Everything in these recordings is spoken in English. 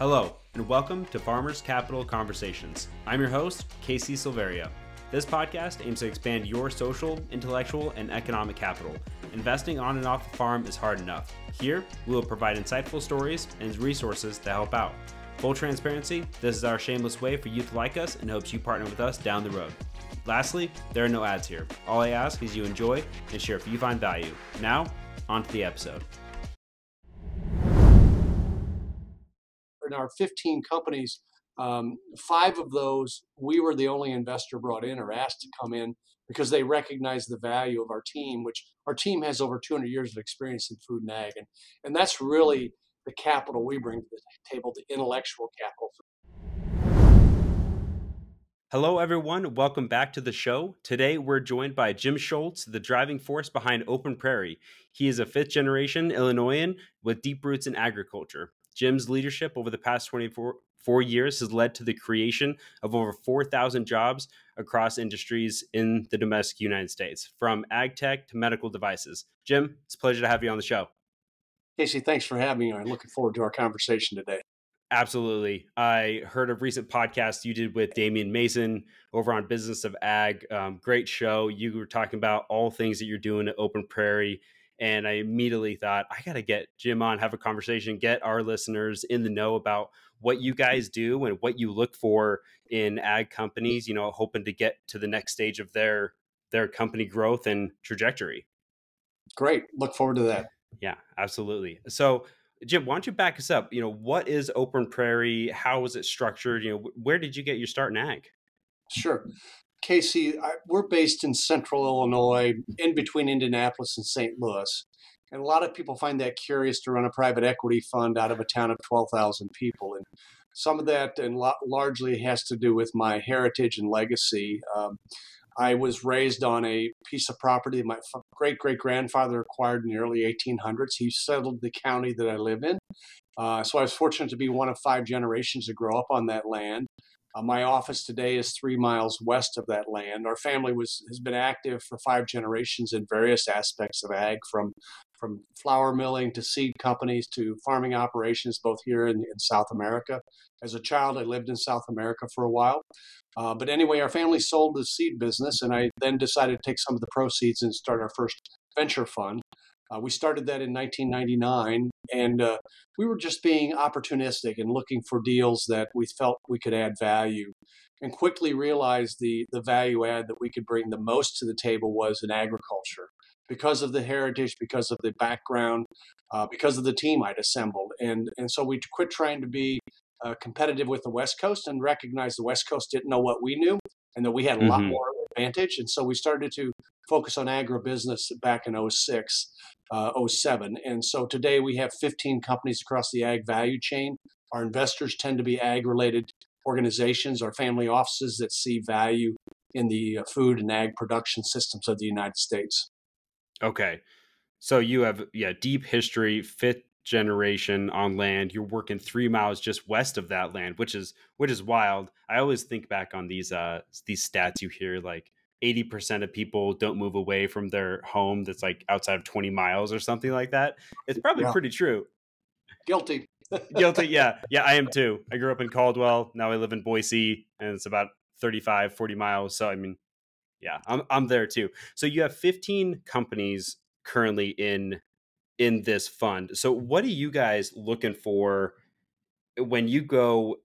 Hello, and welcome to Farmers Capital Conversations. I'm your host, Casey Silveria. This podcast aims to expand your social, intellectual, and economic capital. Investing on and off the farm is hard enough. Here, we will provide insightful stories and resources to help out. Full transparency, this is our shameless way for youth like us and hopes you partner with us down the road. Lastly, there are no ads here. All I ask is you enjoy and share if you find value. Now, on to the episode. In our 15 companies, um, five of those we were the only investor brought in or asked to come in because they recognize the value of our team, which our team has over 200 years of experience in food and ag. And, and that's really the capital we bring to the table, the intellectual capital. Hello, everyone. Welcome back to the show. Today, we're joined by Jim Schultz, the driving force behind Open Prairie. He is a fifth generation Illinoisan with deep roots in agriculture. Jim's leadership over the past 24 four years has led to the creation of over 4,000 jobs across industries in the domestic United States, from ag tech to medical devices. Jim, it's a pleasure to have you on the show. Casey, thanks for having me. I'm looking forward to our conversation today. Absolutely. I heard a recent podcast you did with Damian Mason over on Business of Ag. Um, great show. You were talking about all things that you're doing at Open Prairie. And I immediately thought, I got to get Jim on, have a conversation, get our listeners in the know about what you guys do and what you look for in ag companies, you know, hoping to get to the next stage of their their company growth and trajectory. Great. Look forward to that. Yeah, absolutely. So Jim, why don't you back us up? You know, what is Open Prairie? How was it structured? You know, where did you get your start in ag? Sure. Casey, I, we're based in central Illinois, in between Indianapolis and St. Louis. And a lot of people find that curious to run a private equity fund out of a town of 12,000 people. And some of that and lo- largely has to do with my heritage and legacy. Um, I was raised on a piece of property my great great grandfather acquired in the early 1800s. He settled the county that I live in. Uh, so I was fortunate to be one of five generations to grow up on that land. Uh, my office today is three miles west of that land. Our family was has been active for five generations in various aspects of ag, from from flour milling to seed companies to farming operations, both here in, in South America. As a child, I lived in South America for a while. Uh, but anyway, our family sold the seed business, and I then decided to take some of the proceeds and start our first venture fund. Uh, we started that in 1999, and uh, we were just being opportunistic and looking for deals that we felt we could add value, and quickly realized the the value add that we could bring the most to the table was in agriculture because of the heritage, because of the background, uh, because of the team I'd assembled, and and so we quit trying to be uh, competitive with the West Coast and recognized the West Coast didn't know what we knew, and that we had a mm-hmm. lot more advantage, and so we started to focus on agribusiness back in 06, uh, 07, and so today we have 15 companies across the ag value chain. Our investors tend to be ag-related organizations or family offices that see value in the uh, food and ag production systems of the United States. Okay. So you have yeah, deep history, fifth generation on land. You're working 3 miles just west of that land, which is which is wild. I always think back on these uh these stats you hear like 80% of people don't move away from their home that's like outside of 20 miles or something like that. It's probably yeah. pretty true. Guilty. Guilty, yeah. Yeah, I am too. I grew up in Caldwell. Now I live in Boise and it's about 35, 40 miles. So I mean, yeah, I'm I'm there too. So you have 15 companies currently in in this fund. So what are you guys looking for when you go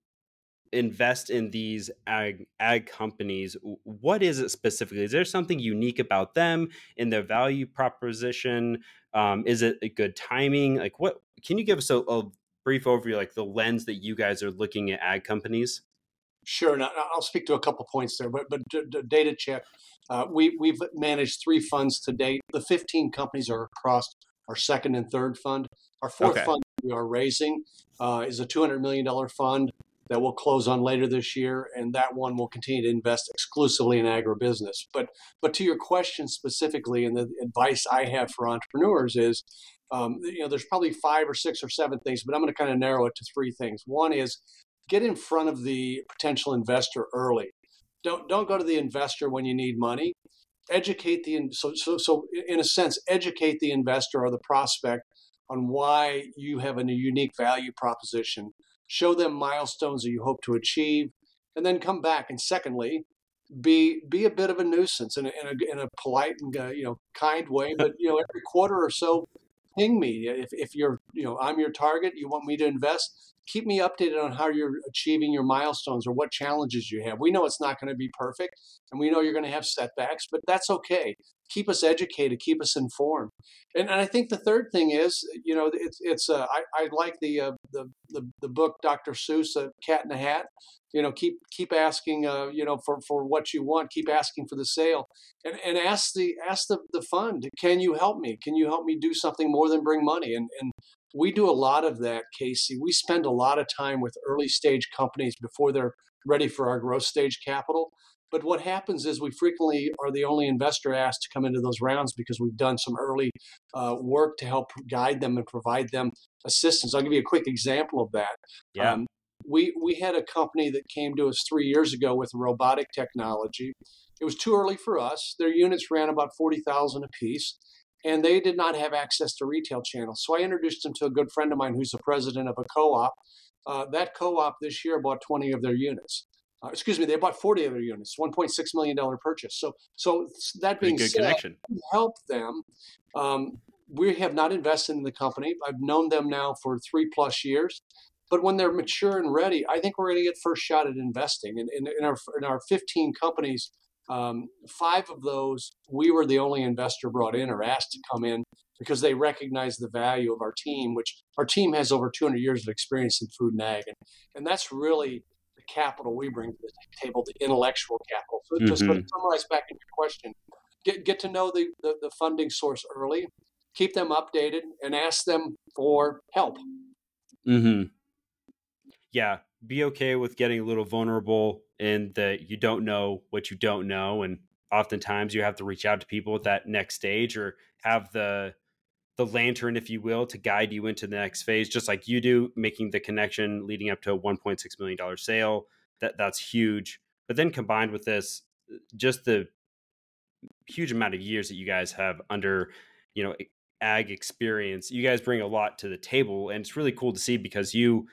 invest in these ag, ag companies what is it specifically is there something unique about them in their value proposition um, is it a good timing like what can you give us a, a brief overview like the lens that you guys are looking at ag companies Sure, I'll speak to a couple points there, but but data check. Uh, we we've managed three funds to date. The 15 companies are across our second and third fund. Our fourth okay. fund we are raising uh, is a 200 million dollar fund that we'll close on later this year, and that one will continue to invest exclusively in agribusiness. But but to your question specifically, and the advice I have for entrepreneurs is, um, you know, there's probably five or six or seven things, but I'm going to kind of narrow it to three things. One is get in front of the potential investor early. Don't don't go to the investor when you need money. Educate the so so so in a sense educate the investor or the prospect on why you have a unique value proposition show them milestones that you hope to achieve, and then come back. And secondly, be be a bit of a nuisance in a, in a, in a polite and uh, you know kind way, but you know every quarter or so, ping me if, if you're you know I'm your target. You want me to invest keep me updated on how you're achieving your milestones or what challenges you have. We know it's not going to be perfect and we know you're going to have setbacks, but that's okay. Keep us educated, keep us informed. And, and I think the third thing is, you know, it's, it's uh, I, I like the, uh, the, the, the, book, Dr. Seuss, uh, Cat in the Hat. You know, keep keep asking, uh, you know, for, for what you want. Keep asking for the sale, and, and ask the ask the, the fund. Can you help me? Can you help me do something more than bring money? And and we do a lot of that, Casey. We spend a lot of time with early stage companies before they're ready for our growth stage capital. But what happens is we frequently are the only investor asked to come into those rounds because we've done some early uh, work to help guide them and provide them assistance. I'll give you a quick example of that. Yeah. Um, we, we had a company that came to us three years ago with robotic technology. It was too early for us. Their units ran about 40,000 a piece and they did not have access to retail channels. So I introduced them to a good friend of mine who's the president of a co-op. Uh, that co-op this year bought 20 of their units. Uh, excuse me, they bought 40 of their units, 1.6 million dollar purchase. So, so that being good said, connection. help them. Um, we have not invested in the company. I've known them now for three plus years. But when they're mature and ready, I think we're going to get first shot at investing. And in, in, our in our 15 companies um, five of those, we were the only investor brought in or asked to come in because they recognize the value of our team, which our team has over 200 years of experience in food and ag. And, and that's really the capital we bring to the table, the intellectual capital. So mm-hmm. just to summarize back into your question, get, get to know the, the, the funding source early, keep them updated, and ask them for help. Mm-hmm. Yeah, be okay with getting a little vulnerable in that you don't know what you don't know and oftentimes you have to reach out to people at that next stage or have the the lantern if you will to guide you into the next phase just like you do making the connection leading up to a 1.6 million dollar sale. That that's huge. But then combined with this just the huge amount of years that you guys have under you know ag experience you guys bring a lot to the table and it's really cool to see because you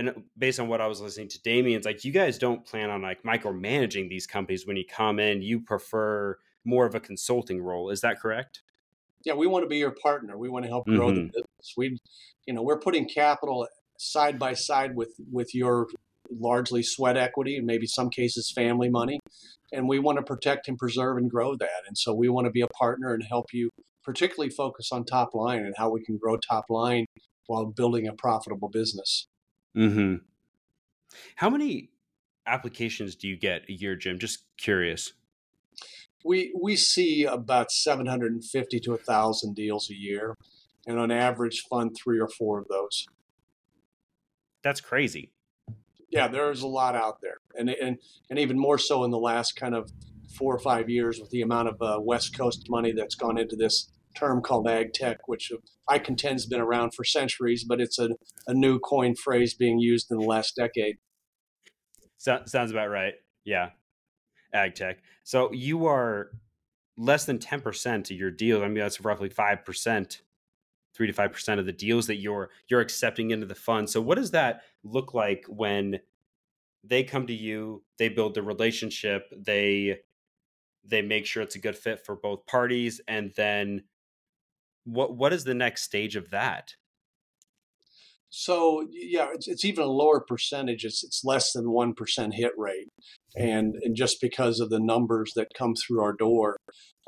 and based on what I was listening to Damian's, like you guys don't plan on like micromanaging these companies when you come in. You prefer more of a consulting role. Is that correct? Yeah, we want to be your partner. We want to help grow mm-hmm. the business. We, you know, we're putting capital side by side with with your largely sweat equity and maybe some cases family money, and we want to protect and preserve and grow that. And so we want to be a partner and help you, particularly focus on top line and how we can grow top line while building a profitable business. Hmm. How many applications do you get a year, Jim? Just curious. We we see about 750 to 1,000 deals a year, and on average, fund three or four of those. That's crazy. Yeah, there's a lot out there, and and and even more so in the last kind of four or five years with the amount of uh, West Coast money that's gone into this term called ag tech, which I contend has been around for centuries, but it's a, a new coin phrase being used in the last decade. So, sounds about right. Yeah. Ag tech. So you are less than 10% of your deals. I mean, that's roughly 5%, three to 5% of the deals that you're, you're accepting into the fund. So what does that look like when they come to you, they build the relationship, they, they make sure it's a good fit for both parties. And then what what is the next stage of that? So yeah, it's, it's even a lower percentage. It's it's less than one percent hit rate, and and just because of the numbers that come through our door.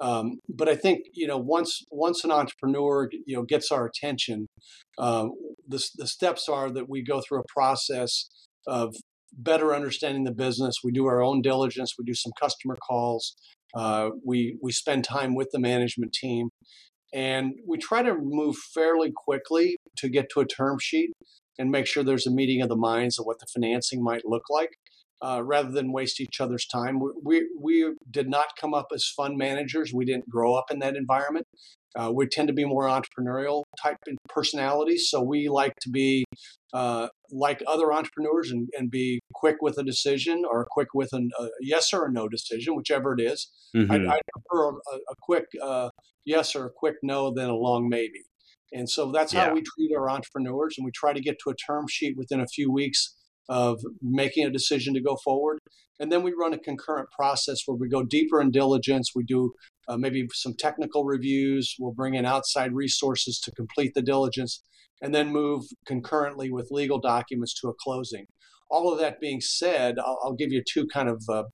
Um, but I think you know once once an entrepreneur you know gets our attention, um, the the steps are that we go through a process of better understanding the business. We do our own diligence. We do some customer calls. Uh, we we spend time with the management team, and we try to move fairly quickly to get to a term sheet and make sure there's a meeting of the minds of what the financing might look like. Uh, rather than waste each other's time. We, we, we, did not come up as fund managers. We didn't grow up in that environment. Uh, we tend to be more entrepreneurial type in personalities, so we like to be uh, like other entrepreneurs and, and, be quick with a decision or quick with an, a yes or a no decision, whichever it is. Mm-hmm. I, I, prefer a, a quick uh, yes or a quick no than a long maybe. And so that's Yeah. how we treat our entrepreneurs, and we try to get to a term sheet within a few weeks of making a decision to go forward. And then we run a concurrent process where we go deeper in diligence. We do uh, maybe some technical reviews. We'll bring in outside resources to complete the diligence, and then move concurrently with legal documents to a closing. All of that being said, I'll, I'll give you two kind of uh,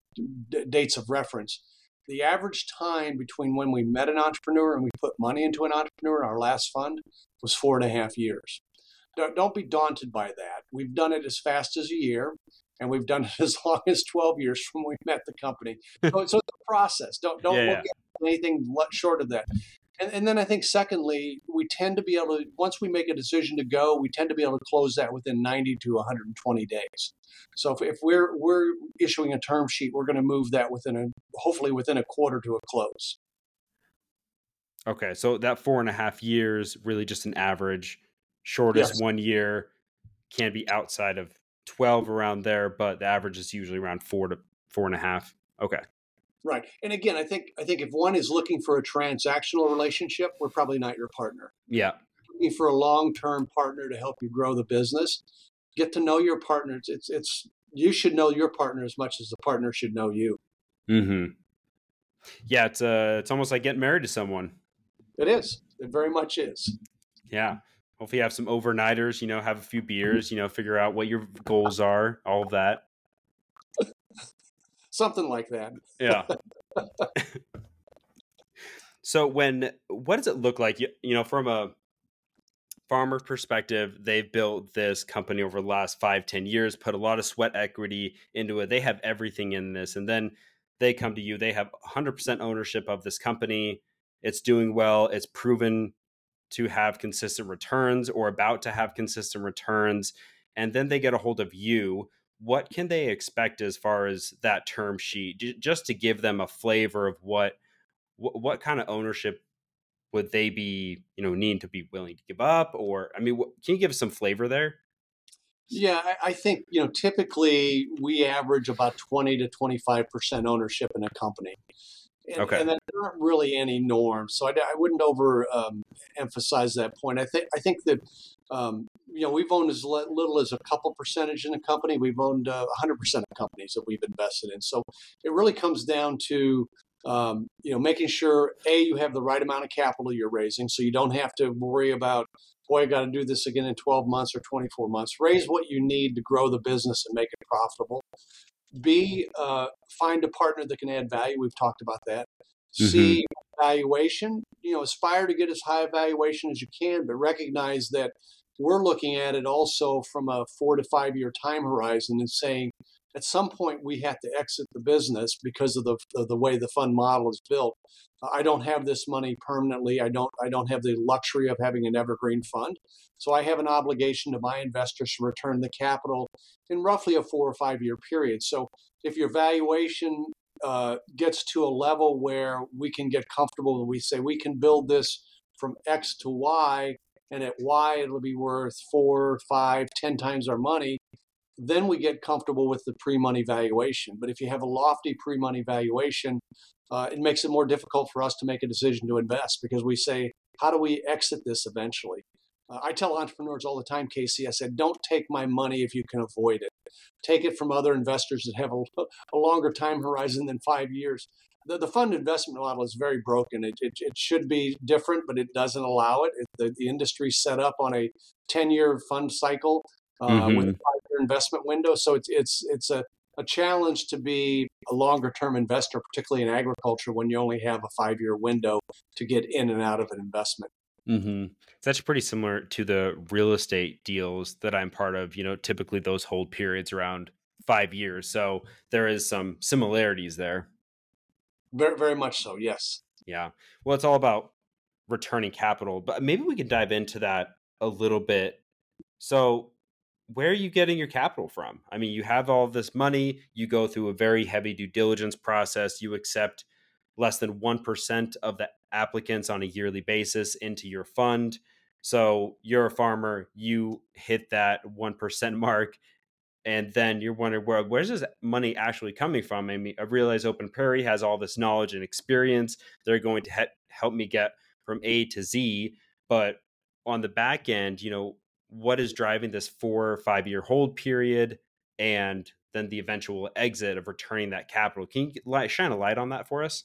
d- dates of reference. The average time between when we met an entrepreneur and we put money into an entrepreneur, our last fund, was four and a half years. Don't, don't be daunted by that. We've done it as fast as a year, and we've done it as long as 12 years from when we met the company. So, so it's a process. Don't don't Yeah, look yeah. at anything short of that. And, and then I think, secondly, we tend to be able to, once we make a decision to go, we tend to be able to close that within 90 to 120 days. So if, if we're we're issuing a term sheet, we're going to move that within a hopefully within a quarter to a close. Okay, so that four and a half years, really just an average. Shortest Yes. one year can be outside of 12 around there, but the average is usually around four to four and a half. Okay. Right. And again, I think I think if one is looking for a transactional relationship, we're probably not your partner. Yeah. Looking for a long-term partner to help you grow the business, get to know your partner. It's it's, it's you should know your partner as much as the partner should know you. Mm-hmm. Yeah, it's uh it's almost like getting married to someone. It is. It very much is. Yeah. Hopefully you have some overnighters, you know, have a few beers, you know, figure out what your goals are, all of that. Something like that. Yeah. so when what does it look like? You, you know from a farmer perspective they've built this company over the last five ten years put a lot of sweat equity into it. They have everything in this and then they come to you. They have 100% ownership of this company. It's doing well. It's proven to have consistent returns or about to have consistent returns and then they get a hold of you what can they expect as far as that term sheet J- just to give them a flavor of what what, what kind of ownership would they be you know needing to be willing to give up or i mean can you give us some flavor there Yeah, I, I think you know typically we average about twenty to twenty five percent ownership in a company, and, Okay. and there aren't really any norms. So I, I wouldn't over um, emphasize that point. I think I think that um, you know we've owned as little as a couple percentage in a company. We've owned uh, hundred percent of companies that we've invested in. So it really comes down to um, you know making sure a you have the right amount of capital you're raising, so you don't have to worry about boy, I got to do this again in 12 months or 24 months. Raise what you need to grow the business and make it profitable. B, uh, find a partner that can add value. We've talked about that. C, valuation. You know, aspire to get as high a valuation as you can, but recognize that we're looking at it also from a four to five year time horizon and saying at some point we have to exit the business because of the, of the way the fund model is built. I don't have this money permanently. I don't I don't have the luxury of having an evergreen fund. So I have an obligation to my investors to return the capital in roughly a four or five year period. So if your valuation uh, gets to a level where we can get comfortable and we say we can build this from X to Y, and at Y it'll be worth four, five, ten times our money, then we get comfortable with the pre-money valuation. But if you have a lofty pre-money valuation, uh, it makes it more difficult for us to make a decision to invest because we say, how do we exit this eventually? Uh, I tell entrepreneurs all the time, Casey, I said, don't take my money if you can avoid it. Take it from other investors that have a, a longer time horizon than five years. The, the fund investment model is very broken. It, it, it should be different, but it doesn't allow it. it the, the industry's set up on a 10 year fund cycle uh, Mhm. with a five year investment window. So it's, it's, it's a, a challenge to be a longer term investor, particularly in agriculture, when you only have a five year window to get in and out of an investment. Mm-hmm. Actually pretty similar to the real estate deals that I'm part of. You know, typically those hold periods around five years. So there is some similarities there. Very, very much so. Yes. Yeah. Well, it's all about returning capital, but maybe we could dive into that a little bit. So, where are you getting your capital from? I mean, you have all this money, you go through a very heavy due diligence process, you accept less than 1% of the applicants on a yearly basis into your fund. So, you're a farmer, you hit that 1% mark and then you're wondering where where's this money actually coming from? I mean, I realize Open Prairie has all this knowledge and experience. They're going to he- help me get from A to Z, but on the back end, you know, what is driving this four or five year hold period and then the eventual exit of returning that capital. Can you shine a light on that for us?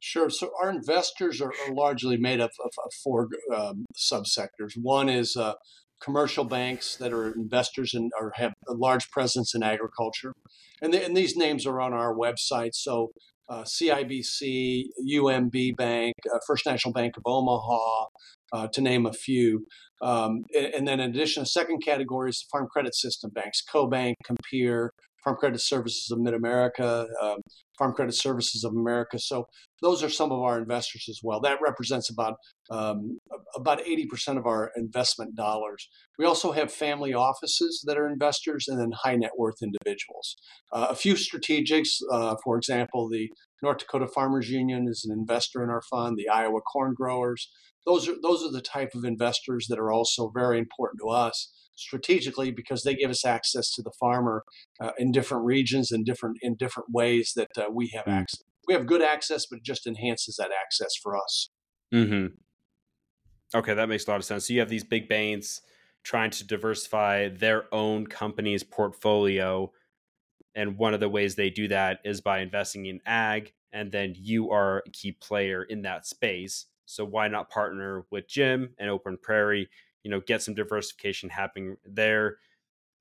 Sure. So our investors are, are largely made up of, of four um, subsectors. One is uh, commercial banks that are investors and or have a large presence in agriculture, and, the, and these names are on our website. So uh, CIBC, UMB Bank, uh, First National Bank of Omaha, uh, to name a few. Um, and, and, then in addition, a second category is the Farm Credit System banks, CoBank, Compeer, Farm Credit Services of Mid America, um, Farm Credit Services of America. So those are some of our investors as well. That represents about um, about 80% of our investment dollars. We also have family offices that are investors, and then high net worth individuals. Uh, a few strategics, uh, for example, the North Dakota Farmers Union is an investor in our fund. The Iowa Corn Growers. Those are those are the type of investors that are also very important to us strategically because they give us access to the farmer uh, in different regions and different in different ways that uh, we have mm. access. We have good access, but it just enhances that access for us. Hmm. Okay, that makes a lot of sense. So you have these big banks trying to diversify their own company's portfolio, and one of the ways they do that is by investing in ag, and then you are a key player in that space. So why not partner with Jim and Open Prairie? You know get some diversification happening there.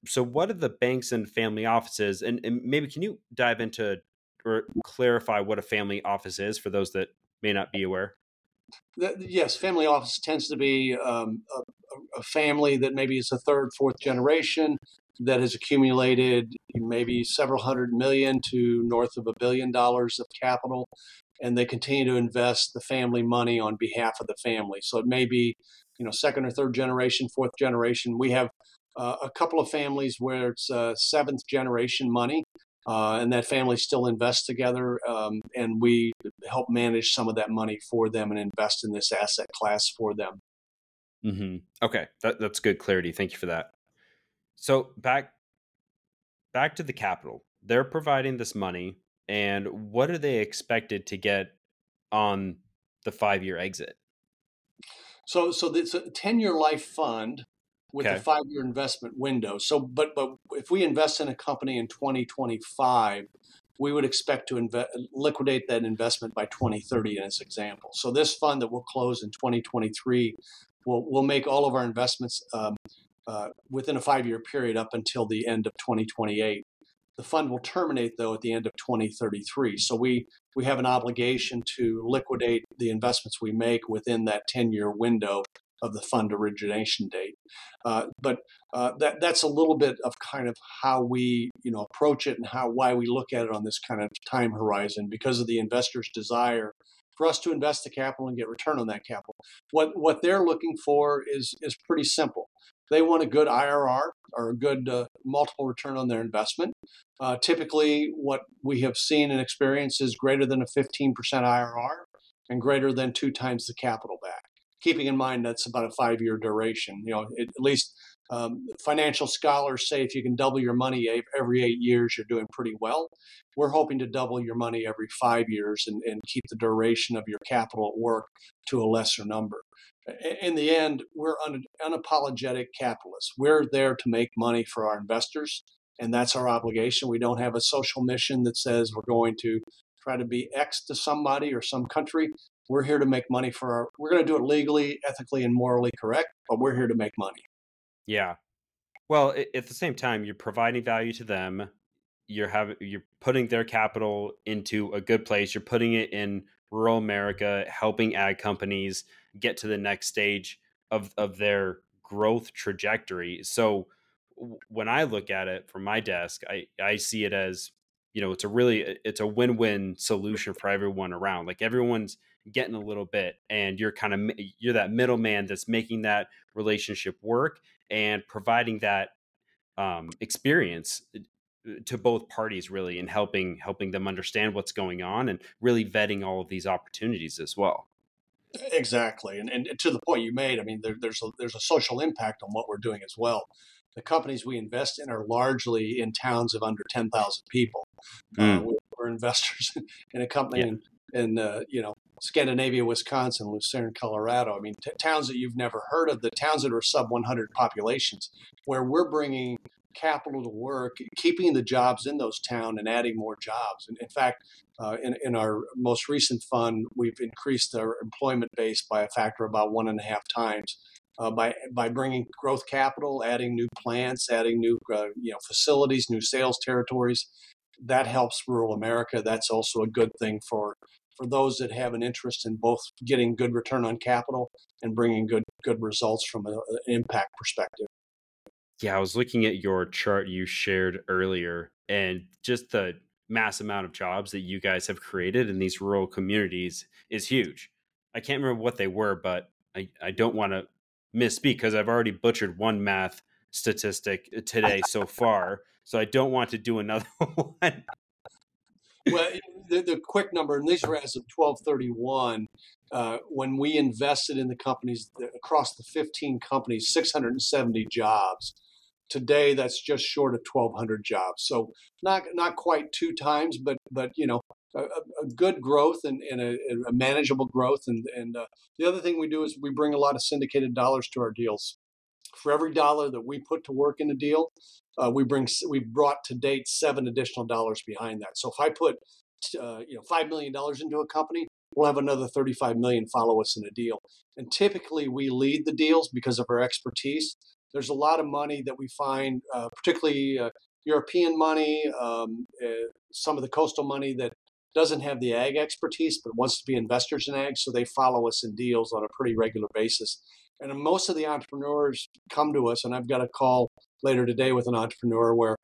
So what are the banks and family offices and, and maybe can you dive into or clarify what a family office is for those that may not be aware? Yes family office tends to be um, a, a, family that maybe is a third fourth generation that has accumulated maybe several hundred million to north of a billion dollars of capital and they continue to invest the family money on behalf of the family so it may be you know second or third generation, fourth generation. We have uh, a couple of families where it's uh, seventh generation money, uh, and that family still invests together, um, and we help manage some of that money for them and invest in this asset class for them. Mm-hmm. Okay, that, that's good clarity. Thank you for that. So back back to the capital. They're providing this money, and what are they expected to get on the five year exit? So, so it's a ten-year life fund with okay. a five-year investment window. So, but but if we invest in a company in 2025, we would expect to inve- liquidate that investment by 2030 in this example. So, this fund that will close in 2023 will will make all of our investments um, uh, within a five-year period up until the end of 2028. The fund will terminate though at the end of 2033. So we we have an obligation to liquidate the investments we make within that 10-year window of the fund origination date. Uh, but uh, that that's a little bit of kind of how we you know approach it and how why we look at it on this kind of time horizon because of the investor's desire for us to invest the capital and get return on that capital. What what they're looking for is is pretty simple. They want a good IRR or a good uh, multiple return on their investment. Uh, typically, what we have seen and experienced is greater than a 15% IRR and greater than two times the capital back. Keeping in mind that's about a five-year duration. You know, it, at least um, financial scholars say if you can double your money every eight years, you're doing pretty well. We're hoping to double your money every five years and, and keep the duration of your capital at work to a lesser number in the end, we're un- unapologetic capitalists. We're there to make money for our investors, and that's our obligation. We don't have a social mission that says we're going to try to be X to somebody or some country. We're here to make money for our. We're going to do it legally, ethically, and morally correct, but we're here to make money. Yeah. Well, at the same time, you're providing value to them. You're having you're putting their capital into a good place. You're putting it in rural America, helping ag companies get to the next stage of of their growth trajectory. So when I look at it from my desk, I I see it as you know it's a really it's a win-win solution for everyone around. Like everyone's getting a little bit, and you're kind of you're that middleman that's making that relationship work and providing that um, experience uh, to both parties really and helping helping them understand what's going on and really vetting all of these opportunities as well Exactly, and and to the point you made, I mean, there, there's a there's a social impact on what we're doing as well. The companies we invest in are largely in towns of under ten thousand people. Uh, mm. Uh, we're, investors in a company yeah. in in uh, you know Scandinavia, Wisconsin, Lucerne, Colorado. I mean, t- towns that you've never heard of, the towns that are sub 100 populations, where we're bringing capital to work, keeping the jobs in those towns and adding more jobs. And in fact, uh, in, in our most recent fund, we've increased our employment base by a factor about one and a half times. Uh, by by bringing growth capital, adding new plants, adding new uh, you know facilities, new sales territories, that helps rural America. That's also a good thing for for those that have an interest in both getting good return on capital and bringing good good results from an impact perspective. Yeah, I was looking at your chart you shared earlier, and just the mass amount of jobs that you guys have created in these rural communities is huge. I can't remember what they were, but I, I don't want to misspeak because I've already butchered one math statistic today so far. So I don't want to do another one. well, the, the, quick number, and these are as of 1231, uh, when we invested in the companies across the 15 companies, 670 jobs. Today, that's just short of 1,200 jobs. So not not quite two times, but but you know a, a good growth and, and a, a, manageable growth. And and uh, the other thing we do is we bring a lot of syndicated dollars to our deals. For every dollar that we put to work in a deal, uh, we bring we brought to date seven additional dollars behind that. So if I put uh, you know five million dollars into a company, we'll have another 35 million follow us in a deal. And typically we lead the deals because of our expertise there's a lot of money that we find, uh, particularly uh, European money, um, uh, some of the coastal money that doesn't have the ag expertise but wants to be investors in ag, so they follow us in deals on a pretty regular basis. And most of the entrepreneurs come to us, and I've got a call later today with an entrepreneur where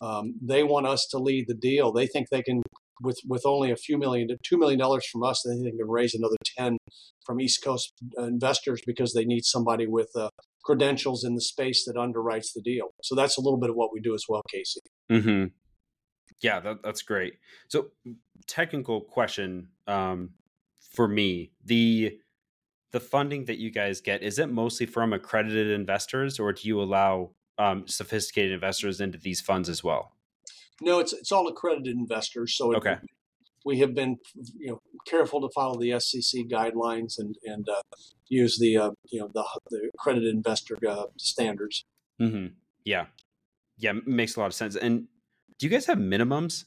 um, they want us to lead the deal. They think they can, with with only a few million to two million dollars from us, think they can raise another ten from East Coast uh, investors because they need somebody with uh, credentials in the space that underwrites the deal. So that's a little bit of what we do as well, Casey. Mm-hmm. Yeah, that, that's great. So, technical question um, for me: the the funding that you guys get is it mostly from accredited investors, or do you allow um, sophisticated investors into these funds as well? No, it's it's all accredited investors. So it, okay we have been you know careful to follow the SEC guidelines and and uh, use the uh, you know the the accredited investor uh, standards. Mm-hmm. Yeah, yeah, makes a lot of sense. And do you guys have minimums?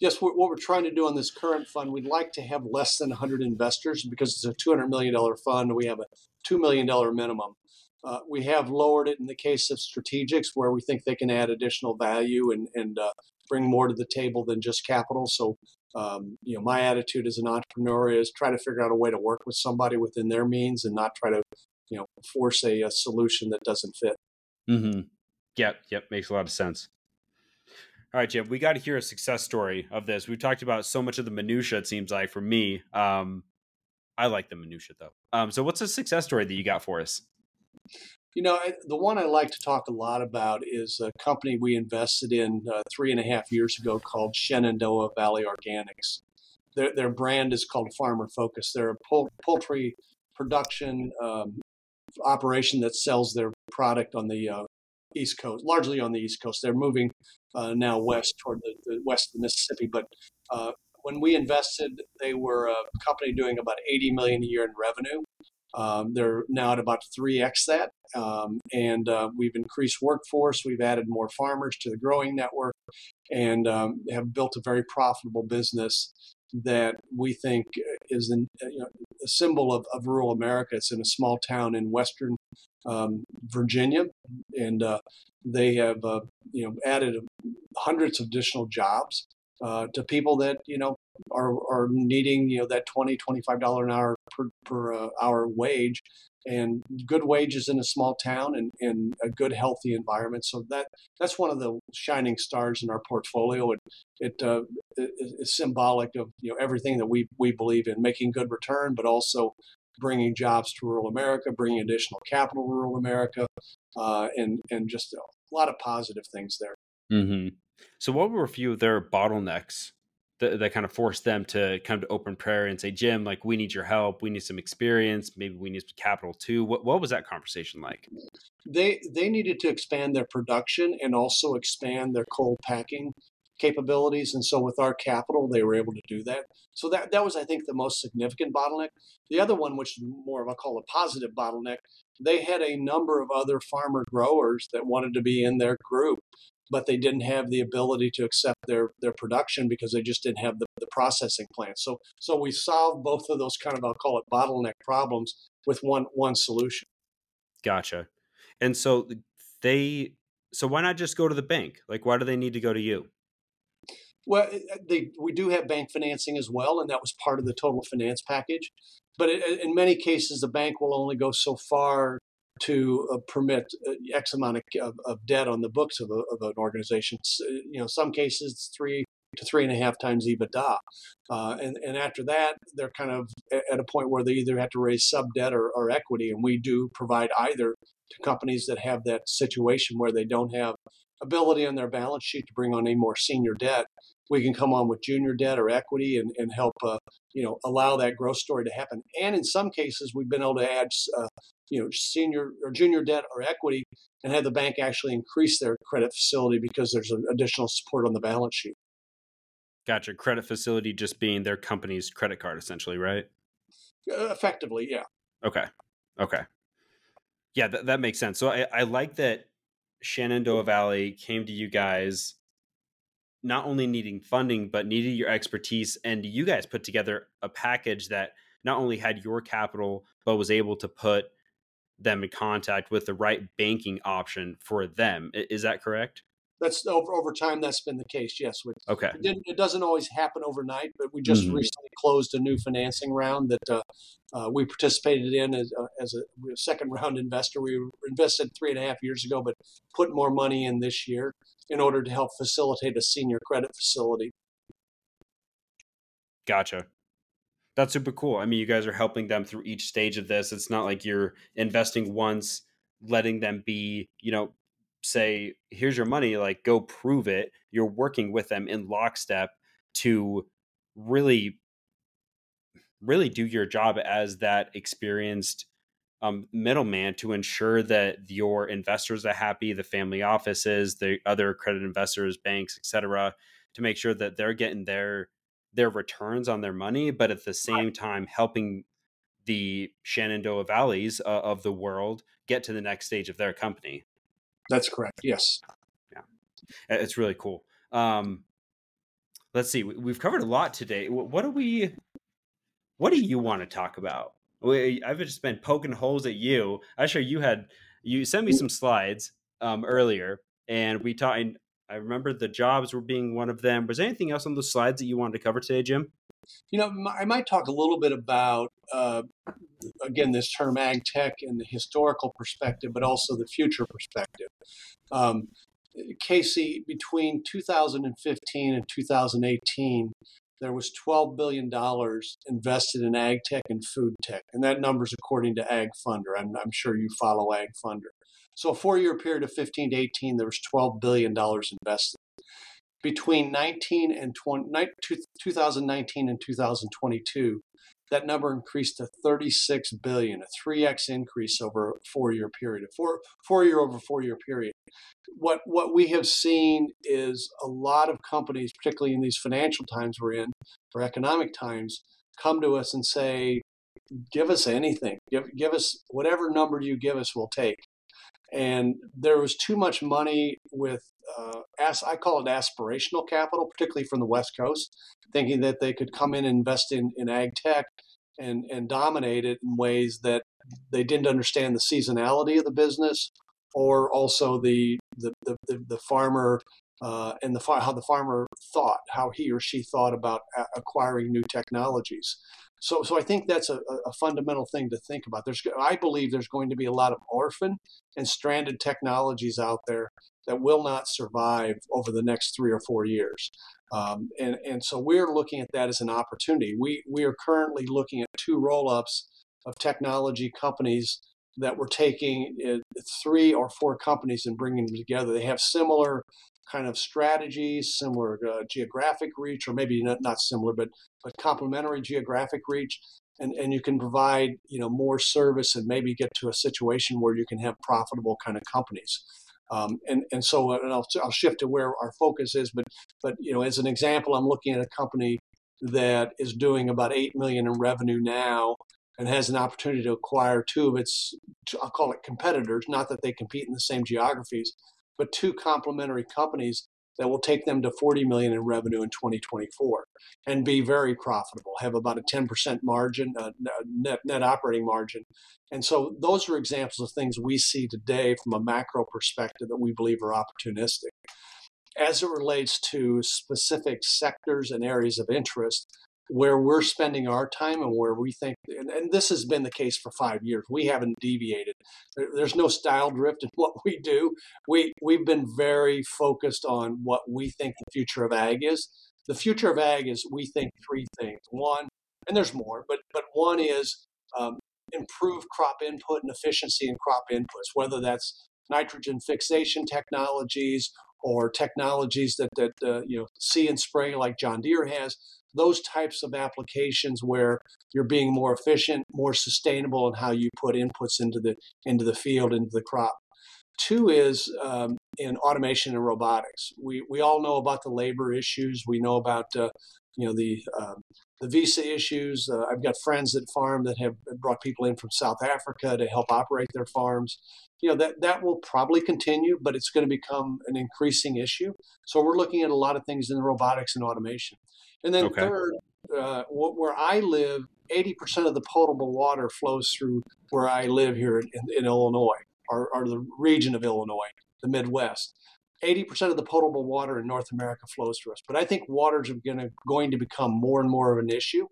Yes, what we're trying to do on this current fund, we'd like to have less than 100 investors because it's a 200 million dollar fund. We have a two million dollar minimum. Uh, we have lowered it in the case of strategics where we think they can add additional value and, and uh, bring more to the table than just capital. So, um, you know, my attitude as an entrepreneur is try to figure out a way to work with somebody within their means and not try to, you know, force a, a solution that doesn't fit. Mm-hmm. Yep. Yep. Makes a lot of sense. All right, Jim, we got to hear a success story of this. We've talked about so much of the minutia. It seems like for me, um, I like the minutia though. Um, so, what's a success story that you got for us? You know, the one I like to talk a lot about is a company we invested in uh, three and a half years ago called Shenandoah Valley Organics. Their, their brand is called Farmer Focus. They're a poultry production um, operation that sells their product on the uh, East Coast, largely on the East Coast. They're moving uh, now west toward the, the, west of the Mississippi. But uh, when we invested, they were a company doing about 80 million a year in revenue. Um, they're now at about 3x that. Um, and uh, we've increased workforce. We've added more farmers to the growing network and um, have built a very profitable business that we think is an, uh, you know, a symbol of, of, rural America. It's in a small town in western um, Virginia, and uh, they have uh, you know added hundreds of additional jobs uh, to people that you know are, are needing you know that 20 25 dollar an hour per, per uh, hour wage. And good wages in a small town and, and a good healthy environment. So that that's one of the shining stars in our portfolio. It, it uh, is symbolic of you know everything that we we believe in. Making good return but also bringing jobs to rural america bringing additional capital to rural america uh, and and just a lot of positive things there. Mm-hmm. So what were a few of their bottlenecks that, that kind of forced them to come to Open Prairie and say jim like we need your help we need some experience maybe we need some capital too what, what was that conversation like they they needed to expand their production and also expand their cold packing capabilities. And so with our capital, they were able to do that. So that, that was, I think, the most significant bottleneck. The other one, which is more of, a call a positive bottleneck, they had a number of other farmer growers that wanted to be in their group, but they didn't have the ability to accept their, their production because they just didn't have the, the processing plant. So, so we solved both of those kind of, I'll call it bottleneck problems with one, one solution. Gotcha. And so they, so why not just go to the bank? Like, why do they need to go to you? Well, eh, eh, they, we do have bank financing as well, and that was part of the total finance package. But eh, in many cases, the bank will only go so far to uh, permit uh, X amount of, of, debt on the books of, a, of an organization. You know, some cases three to three and a half times EBITDA, uh, and and after that, they're kind of at a point where they either have to raise sub debt or, or equity, and we do provide either to companies that have that situation where they don't have ability on their balance sheet to bring on any more senior debt we can come on with junior debt or equity and, and help uh, you know allow that growth story to happen. And in some cases we've been able to add uh, you know senior or junior debt or equity and have the bank actually increase their credit facility because there's an additional support on the balance sheet. Gotcha. Credit facility just being their company's credit card essentially right? Uh, effectively yeah. Okay. Okay. Yeah th- that makes sense. So I, I like that shenandoah valley came to you guys not only needing funding but needed your expertise and you guys put together a package that not only had your capital but was able to put them in contact with the right banking option for them. Is that correct? That's over over time that's been the case yes okay. it, it, doesn't always happen overnight but we just mm-hmm. recently closed a new financing round that uh, uh, we participated in as, uh, as a, a, second round investor. We invested three and a half years ago but put more money in this year in order to help facilitate a senior credit facility. Gotcha. That's super cool. I mean, you guys are helping them through each stage of this. It's not like you're investing once, letting them be, you know, say, here's your money, like go prove it. You're working with them in lockstep to really, really do your job as that experienced um, middleman to ensure that your investors are happy, the family offices, the other credit investors, banks, etc., to make sure that they're getting their their returns on their money, but at the same time helping the Shenandoah Valleys uh, of the world get to the next stage of their company. That's correct. Yes. Yeah, it's really cool. Um, let's see. We've covered a lot today. What do we? What do you want to talk about? I've just been poking holes at you. I'm sure you had you sent me some slides um, earlier, and we talked. I remember the jobs were being one of them. Was there anything else on the slides that you wanted to cover today, Jim? You know, I might talk a little bit about uh, again this term ag tech and the historical perspective, but also the future perspective. Um, Casey, between 2015 and 2018, there was $12 billion invested in ag tech and food tech. And that number is according to Ag Funder. I'm, I'm sure you follow Ag Funder. So, a four year period of 15 to 18, there was $12 billion invested. Between 19 and 20, 2019 and 2022, that number increased to 36 billion, a 3x increase over a four-year period, a four four-year over four-year period. What what we have seen is a lot of companies, particularly in these financial times we're in, or economic times, come to us and say, "Give us anything. Give give us whatever number you give us, we'll take." And there was too much money with, uh, as I call it, aspirational capital, particularly from the West Coast, thinking that they could come in and invest in, in ag tech and, and dominate it in ways that they didn't understand the seasonality of the business or also the, the, the, the, farmer uh, and the how the farmer thought, how he or she thought about acquiring new technologies. So, so I think that's a, a, fundamental thing to think about. There's, I believe, there's going to be a lot of orphan and stranded technologies out there that will not survive over the next three or four years. Um, and, and so we're looking at that as an opportunity. We, we are currently looking at two roll ups of technology companies that we're taking uh, three or four companies and bringing them together. They have similar kind of strategies, similar uh, geographic reach, or maybe not, not similar, but but complementary geographic reach, and and you can provide you know more service and maybe get to a situation where you can have profitable kind of companies. Um, and and so and I'll, I'll shift to where our focus is. But but you know, as an example, I'm looking at a company that is doing about eight million in revenue now, and has an opportunity to acquire two of its I'll call it competitors. Not that they compete in the same geographies, but two complementary companies that will take them to 40 million in revenue in 2024 and be very profitable have about a 10% margin uh, net net operating margin. And so those are examples of things we see today from a macro perspective that we believe are opportunistic. As it relates to specific sectors and areas of interest where we're spending our time and where we think, and, and, this has been the case for five years. We haven't deviated. There, there's no style drift in what we do. We we've been very focused on what we think the future of ag is. The future of ag is we think three things. One, and there's more, but but one is um, improve crop input and efficiency in crop inputs, whether that's nitrogen fixation technologies or technologies that that uh, you know see and spray like John Deere has those types of applications where you're being more efficient, more sustainable in how you put inputs into the into the field, into the crop. Two is um, in automation and robotics. We we all know about the labor issues. We know about uh, you know the um, the visa issues. Uh, I've got friends that farm that have brought people in from South Africa to help operate their farms. You know that that will probably continue, but it's going to become an increasing issue. So we're looking at a lot of things in robotics and automation. And then okay. third, uh, where I live, 80% of the potable water flows through where I live here in, in Illinois, or, or, the region of Illinois, the Midwest. 80% of the potable water in North America flows through us. But I think water is gonna, going to become more and more of an issue.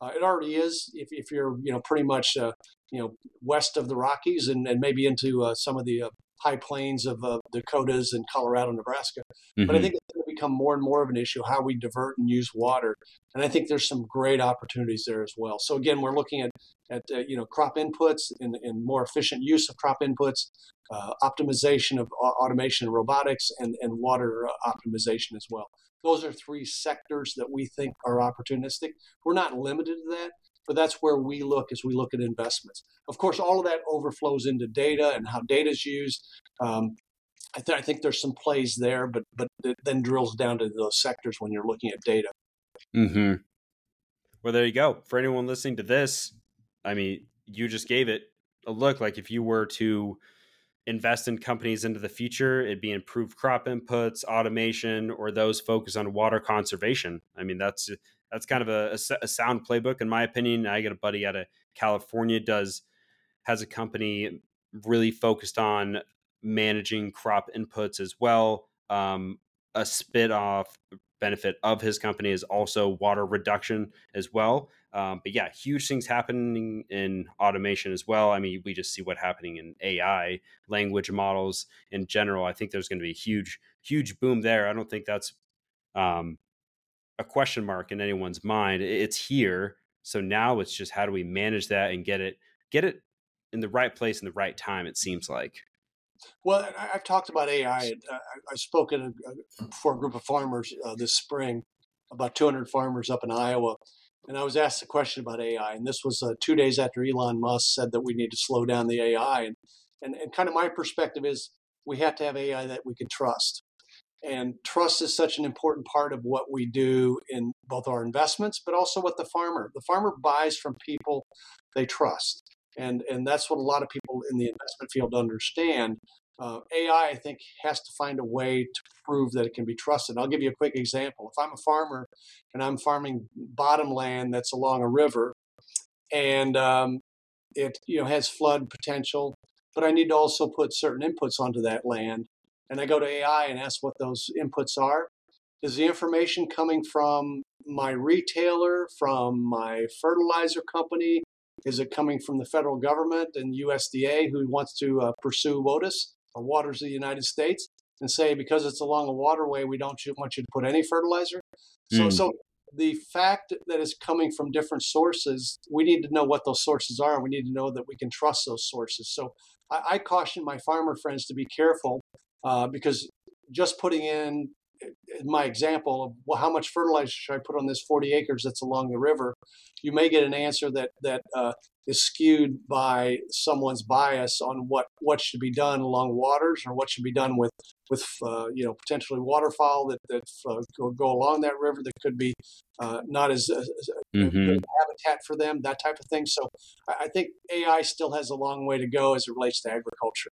Uh, it already is if, if you're you know pretty much uh, you know west of the Rockies and, and maybe into uh, some of the uh, high plains of uh, Dakotas and Colorado, Nebraska. Mm-hmm. But I mm-hmm. think it's going to become more and more of an issue how we divert and use water, and I think there's some great opportunities there as well. So again, we're looking at at uh, you know crop inputs and, and more efficient use of crop inputs, uh, optimization of automation and robotics, and and water uh, optimization as well. Those are three sectors that we think are opportunistic. We're not limited to that, but that's where we look as we look at investments. Of course, all of that overflows into data and how data is used. Um, I, th- I, think there's some plays there, but but it then drills down to those sectors when you're looking at data. Hmm. Well, there you go. For anyone listening to this, I mean, you just gave it a look. Like if you were to invest in companies into the future, it'd be improved crop inputs, automation, or those focus on water conservation. I mean, that's that's kind of a, a, a, sound playbook in my opinion. I got a buddy out of California does has a company really focused on managing crop inputs as well. Um, a spit off benefit of his company is also water reduction as well. Um, but yeah, huge things happening in automation as well. I mean, we just see what happening in AI, language models in general. I think there's going to be a huge, huge boom there. I don't think that's um, a question mark in anyone's mind. It's here. So now it's just how do we manage that and get it get it in the right place in the right time. It seems like. Well, I've talked about AI. Uh, I spoke a, for a group of farmers uh, this spring, about 200 farmers up in Iowa, and I was asked a question about AI. And this was uh, two days after Elon Musk said that we need to slow down the AI. And, and and kind of my perspective is we have to have AI that we can trust. And trust is such an important part of what we do in both our investments, but also what the farmer. The farmer buys from people they trust. And, and that's what a lot of people in the investment field understand. Uh, AI, I think, has to find a way to prove that it can be trusted. I'll give you a quick example. If I'm a farmer and I'm farming bottom land that's along a river, and um, it you know has flood potential, but I need to also put certain inputs onto that land, and I go to AI and ask what those inputs are, is the information coming from my retailer, from my fertilizer company? Is it coming from the federal government and USDA who wants to uh, pursue WOTUS, or Waters of the United States, and say because it's along a waterway, we don't want you to put any fertilizer? So, mm. so the fact that it's coming from different sources, we need to know what those sources are. and We need to know that we can trust those sources. So I, I caution my farmer friends to be careful uh, because just putting in my example of well, how much fertilizer should I put on this 40 acres that's along the river, you may get an answer that that uh, is skewed by someone's bias on what what should be done along waters or what should be done with with uh, you know potentially waterfowl that that uh, go, go, along that river that could be uh, not as, as mm-hmm. habitat for them that type of thing. So I, I think ai still has a long way to go as it relates to agriculture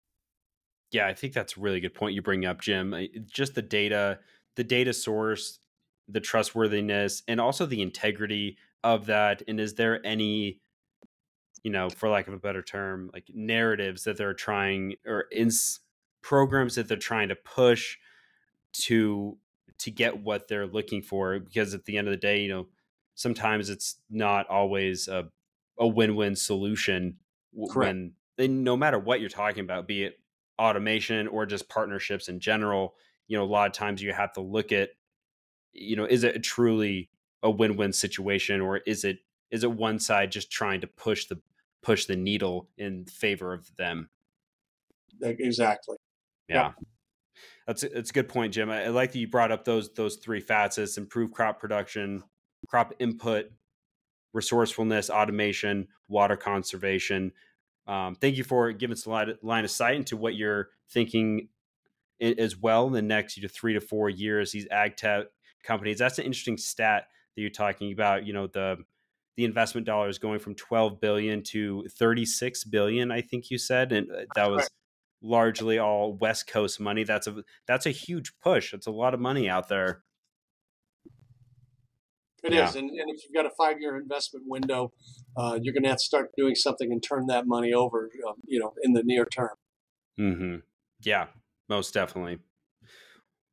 yeah i think that's a really good point you bring up jim eh, just the data the data source the trustworthiness and also the integrity of that and is there any you know for lack of a better term like narratives that they're trying or in programs that they're trying to push to to get what they're looking for because at the end of the day you know sometimes it's not always a, a win-win solution Correct. when no matter what you're talking about be it automation or just partnerships in general you know a lot of times you have to look at you know is it truly a win-win situation or is it is it one side just trying to push the push the needle in favor of them? Exactly. Yeah. That's a, that's a good point jim. I, I, like that you brought up those those three facets improve crop production crop input resourcefulness automation water conservation um, thank you for giving us a line of sight into what you're thinking as well in the next you know, three to four years these ag tech companies. That's an interesting stat that you're talking about you know the the investment dollars going from 12 billion to 36 billion i think you said and uh, that was largely all west coast money. That's a that's a huge push. It's a lot of money out there It yeah. is, and, and, if you've got a five-year investment window, uh, you're going to have to start doing something and turn that money over, um, you know, in the near term. Hmm. Yeah, most definitely.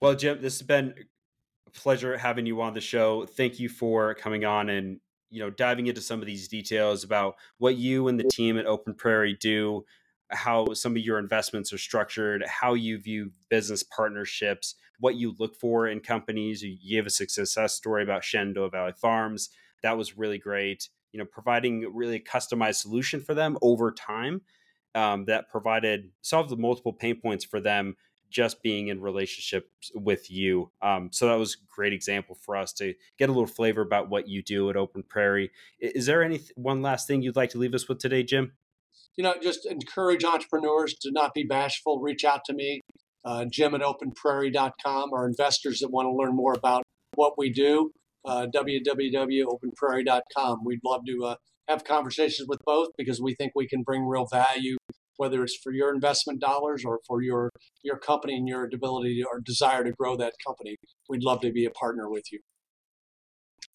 Well, Jim, this has been a pleasure having you on the show. Thank you for coming on and you know diving into some of these details about what you and the team at Open Prairie do, how some of your investments are structured, how you view business partnerships, what you look for in companies. You gave a success story about Shenandoah Valley Farms. That was really great. You know, providing really a customized solution for them over time um, that provided solved the multiple pain points for them just being in relationships with you. Um, so that was a great example for us to get a little flavor about what you do at Open Prairie. Is there any one last thing you'd like to leave us with today, Jim? You know, just encourage entrepreneurs to not be bashful. Reach out to me, uh, Jim at openprairie.com, or investors that want to learn more about what we do, uh, www.openprairie.com. We'd love to uh, have conversations with both because we think we can bring real value whether it's for your investment dollars or for your your company and your ability or desire to grow that company. We'd love to be a partner with you.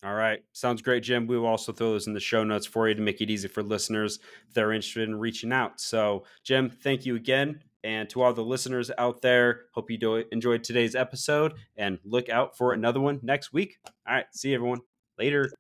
All right. Sounds great, Jim. We will also throw those in the show notes for you to make it easy for listeners if they're interested in reaching out. So, Jim, thank you again. And to all the listeners out there, hope you do, enjoyed today's episode and look out for another one next week. All right. See you, everyone. Later.